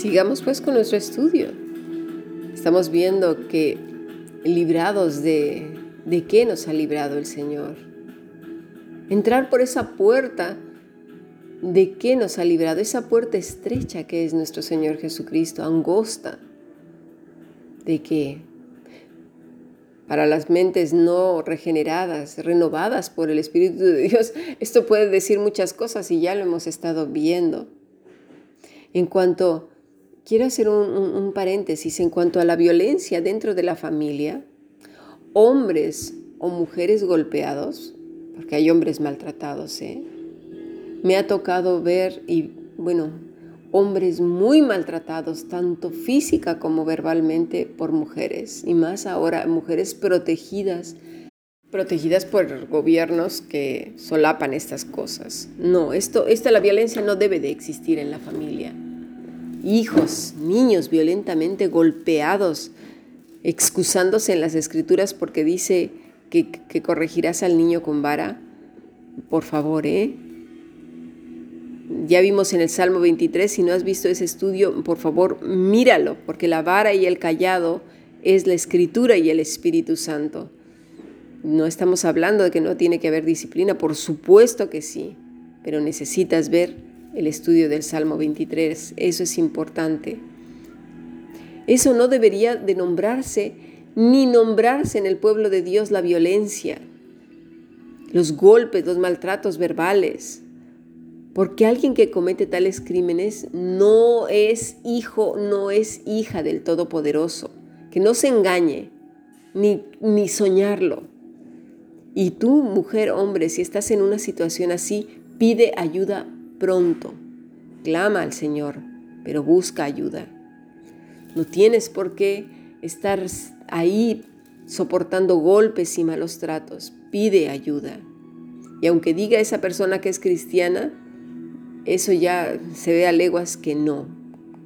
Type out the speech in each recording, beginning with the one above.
Sigamos pues con nuestro estudio. Estamos viendo que librados de, de qué nos ha librado el Señor. Entrar por esa puerta de qué nos ha librado, esa puerta estrecha que es nuestro Señor Jesucristo, angosta, de que para las mentes no regeneradas, renovadas por el Espíritu de Dios, esto puede decir muchas cosas y ya lo hemos estado viendo. En cuanto, quiero hacer un, paréntesis, en cuanto a la violencia dentro de la familia, hombres o mujeres golpeados, porque hay hombres maltratados, ¿eh? me ha tocado ver y, bueno, hombres muy maltratados, tanto física como verbalmente, por mujeres, y más ahora mujeres protegidas, protegidas por gobiernos que solapan estas cosas. No, esto, esta, la violencia no debe de existir en la familia. Hijos, niños violentamente golpeados, excusándose en las escrituras porque dice que, corregirás al niño con vara. Por favor, ¿eh? Ya vimos en el Salmo 23, si no has visto ese estudio, por favor, míralo, porque la vara y el callado es la escritura y el Espíritu Santo. No estamos hablando de que no tiene que haber disciplina, por supuesto que sí, pero necesitas ver el estudio del Salmo 23, eso es importante. Eso no debería de nombrarse ni nombrarse en el pueblo de Dios la violencia, los golpes, los maltratos verbales, porque alguien que comete tales crímenes no es hijo, no es hija del Todopoderoso. Que no se engañe, ni, ni soñarlo. Y tú, mujer, hombre, si estás en una situación así, pide ayuda pronto. Clama al Señor, pero busca ayuda. No tienes por qué estar ahí soportando golpes y malos tratos. Pide ayuda. Y aunque diga esa persona que es cristiana, eso ya se ve a leguas que no.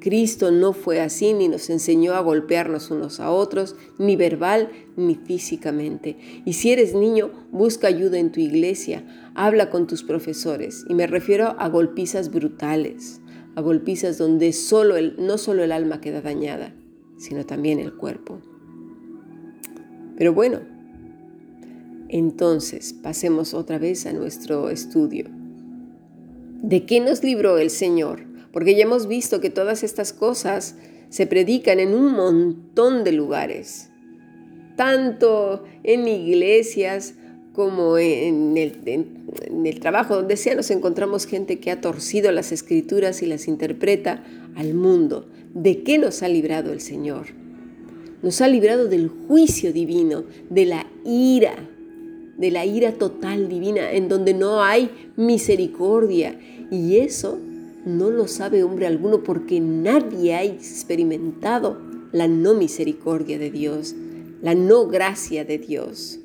Cristo no fue así ni nos enseñó a golpearnos unos a otros, ni verbal ni físicamente. Y si eres niño, busca ayuda en tu iglesia, habla con tus profesores. Y me refiero a golpizas brutales, a golpizas donde solo el, no solo el alma queda dañada, sino también el cuerpo. Pero bueno, entonces pasemos otra vez a nuestro estudio. ¿De qué nos libró el Señor? Porque ya hemos visto que todas estas cosas se predican en un montón de lugares, tanto en iglesias como en el, trabajo, donde sea nos encontramos gente que ha torcido las escrituras y las interpreta al mundo. ¿De qué nos ha librado el Señor? Nos ha librado del juicio divino, de la ira, de la ira total divina, en donde no hay misericordia y eso no lo sabe hombre alguno porque nadie ha experimentado la no misericordia de Dios, la no gracia de Dios.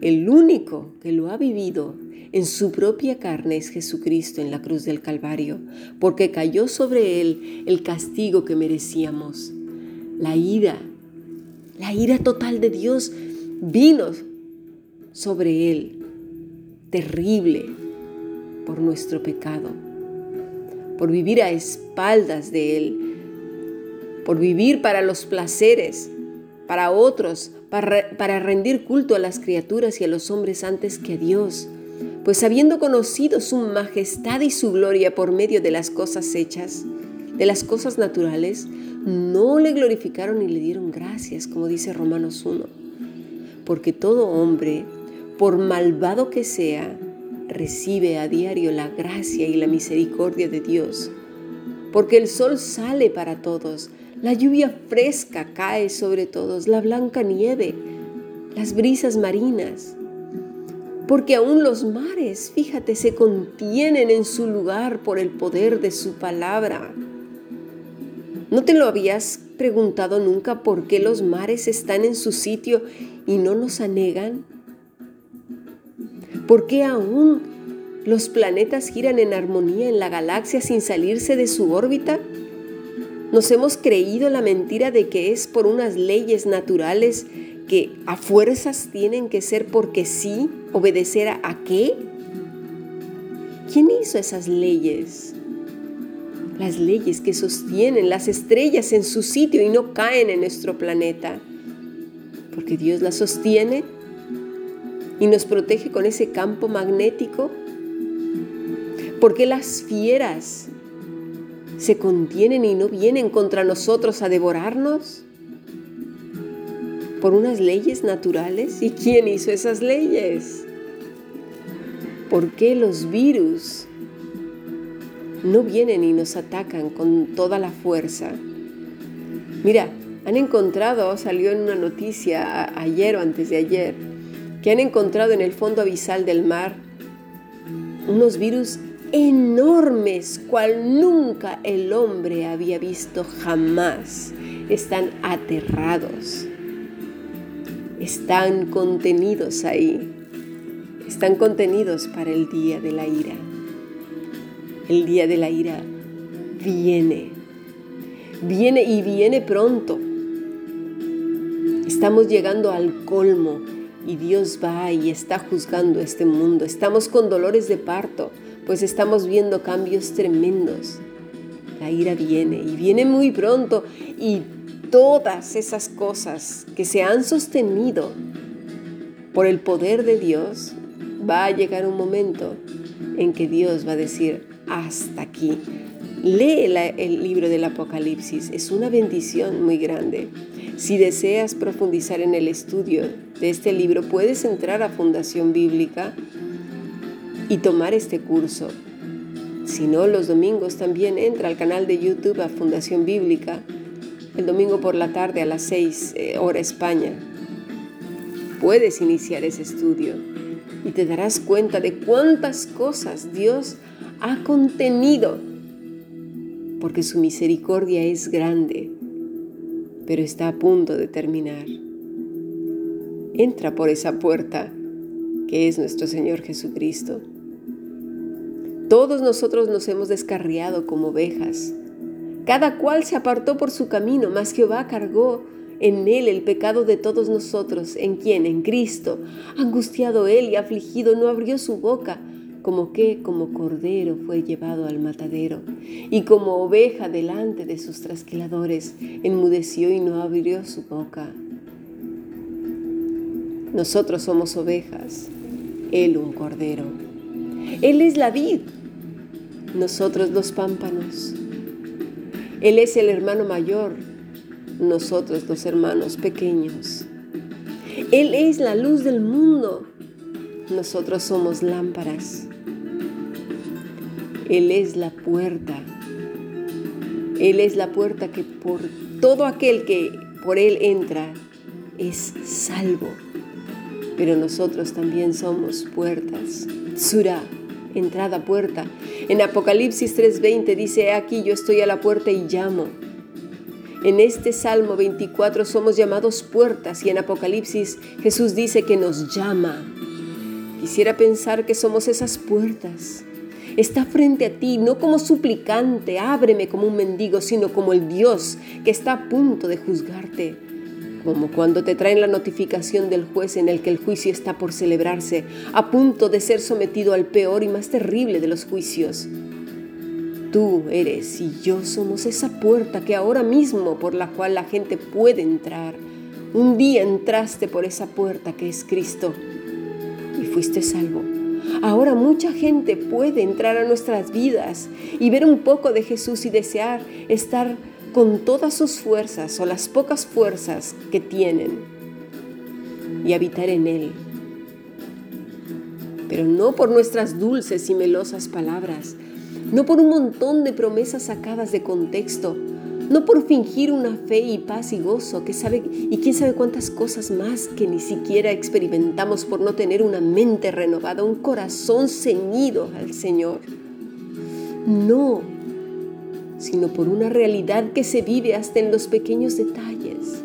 El único que lo ha vivido en su propia carne es Jesucristo en la cruz del Calvario, porque cayó sobre él el castigo que merecíamos. La ira, la ira total de Dios vino sobre él, terrible, por nuestro pecado, por vivir a espaldas de Él, por vivir para los placeres, para otros, para, para rendir culto a las criaturas y a los hombres antes que a Dios, pues habiendo conocido su majestad y su gloria por medio de las cosas hechas, de las cosas naturales, no le glorificaron y le dieron gracias, como dice Romanos 1. Porque todo hombre, por malvado que sea, recibe a diario la gracia y la misericordia de Dios, porque el sol sale para todos, la lluvia fresca cae sobre todos, la blanca nieve, las brisas marinas, porque aún los mares, fíjate, se contienen en su lugar por el poder de su palabra. ¿No te lo habías preguntado nunca por qué los mares están en su sitio y no nos anegan? ¿Por qué aún los planetas giran en armonía en la galaxia sin salirse de su órbita? Nos hemos creído la mentira de que es por unas leyes naturales que a fuerzas tienen que ser porque sí, obedecer a, qué? ¿Quién hizo esas leyes? las leyes que sostienen las estrellas en su sitio y no caen en nuestro planeta. Porque Dios las sostiene y nos protege con ese campo magnético. Porque las fieras se contienen y no vienen contra nosotros a devorarnos por unas leyes naturales. ¿Y quién hizo esas leyes? ¿Por qué los virus no vienen y nos atacan con toda la fuerza? Mira, han encontrado, salió en una noticia ayer o antes de ayer, que han encontrado en el fondo abisal del mar unos virus enormes cual nunca el hombre había visto jamás. Están aterrados. Están contenidos ahí. Están contenidos para el día de la ira. El día de la ira viene. Viene y viene pronto. Estamos llegando al colmo y Dios va y está juzgando este mundo. Estamos con dolores de parto pues estamos viendo cambios tremendos. La ira viene y viene muy pronto y todas esas cosas que se han sostenido por el poder de Dios, va a llegar un momento en que Dios va a decir, hasta aquí. Lee el libro del Apocalipsis, es una bendición muy grande. Si deseas profundizar en el estudio de este libro, puedes entrar a Fundación Bíblica y tomar este curso. Si no, los domingos también entra al canal de YouTube a Fundación Bíblica, el domingo por la tarde a las 6 eh, hora España. Puedes iniciar ese estudio y te darás cuenta de cuántas cosas Dios ha contenido, porque su misericordia es grande, pero está a punto de terminar. Entra por esa puerta que es nuestro Señor Jesucristo. Todos nosotros nos hemos descarriado como ovejas. Cada cual se apartó por su camino, mas Jehová cargó en él el pecado de todos nosotros, en quien, en Cristo, angustiado él y afligido, no abrió su boca, como que como cordero fue llevado al matadero, y como oveja delante de sus trasquiladores, enmudeció y no abrió su boca. Nosotros somos ovejas, él un cordero. Él es la vid, nosotros los pámpanos. Él es el hermano mayor, nosotros los hermanos pequeños. Él es la luz del mundo, nosotros somos lámparas. Él es la puerta. Él es la puerta que por todo aquel que por Él entra es salvo. Pero nosotros también somos puertas. Surah entrada puerta. En Apocalipsis 3:20 dice, aquí yo estoy a la puerta y llamo. En este Salmo 24 somos llamados puertas y en Apocalipsis Jesús dice que nos llama. Quisiera pensar que somos esas puertas. Está frente a ti, no como suplicante, ábreme como un mendigo, sino como el Dios que está a punto de juzgarte como cuando te traen la notificación del juez en el que el juicio está por celebrarse, a punto de ser sometido al peor y más terrible de los juicios. Tú eres y yo somos esa puerta que ahora mismo por la cual la gente puede entrar. Un día entraste por esa puerta que es Cristo fuiste salvo. Ahora mucha gente puede entrar a nuestras vidas y ver un poco de Jesús y desear estar con todas sus fuerzas o las pocas fuerzas que tienen y habitar en Él. Pero no por nuestras dulces y melosas palabras, no por un montón de promesas sacadas de contexto, no por fingir una fe y paz y gozo que sabe y quién sabe cuántas cosas más que ni siquiera experimentamos por no tener una mente renovada, un corazón ceñido al Señor. No, sino por una realidad que se vive hasta en los pequeños detalles.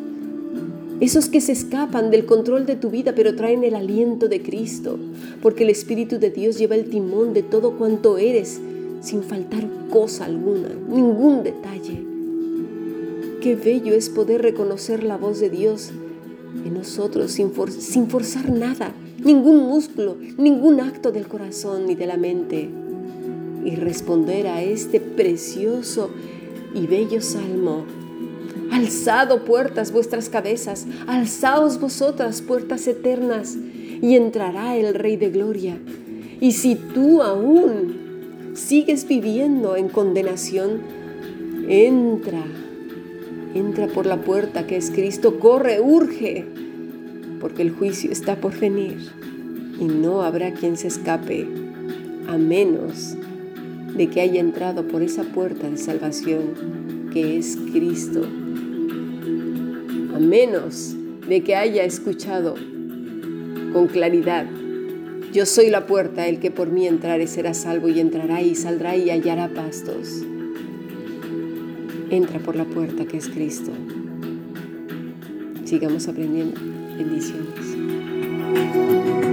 Esos que se escapan del control de tu vida pero traen el aliento de Cristo, porque el Espíritu de Dios lleva el timón de todo cuanto eres, sin faltar cosa alguna, ningún detalle. Qué bello es poder reconocer la voz de Dios en nosotros sin, sin forzar nada, ningún músculo, ningún acto del corazón ni de la mente y responder a este precioso y bello salmo. Alzado puertas vuestras cabezas, alzaos vosotras puertas eternas, y entrará el Rey de Gloria. Y si tú aún sigues viviendo en condenación, entra, entra por la puerta que es Cristo, corre, urge, porque el juicio está por venir y no habrá quien se escape a menos de que haya entrado por esa puerta de salvación que es Cristo. A menos de que haya escuchado con claridad, yo soy la puerta, el que por mí entrare será salvo y entrará y saldrá y hallará pastos. Entra por la puerta que es Cristo. Sigamos aprendiendo. Bendiciones.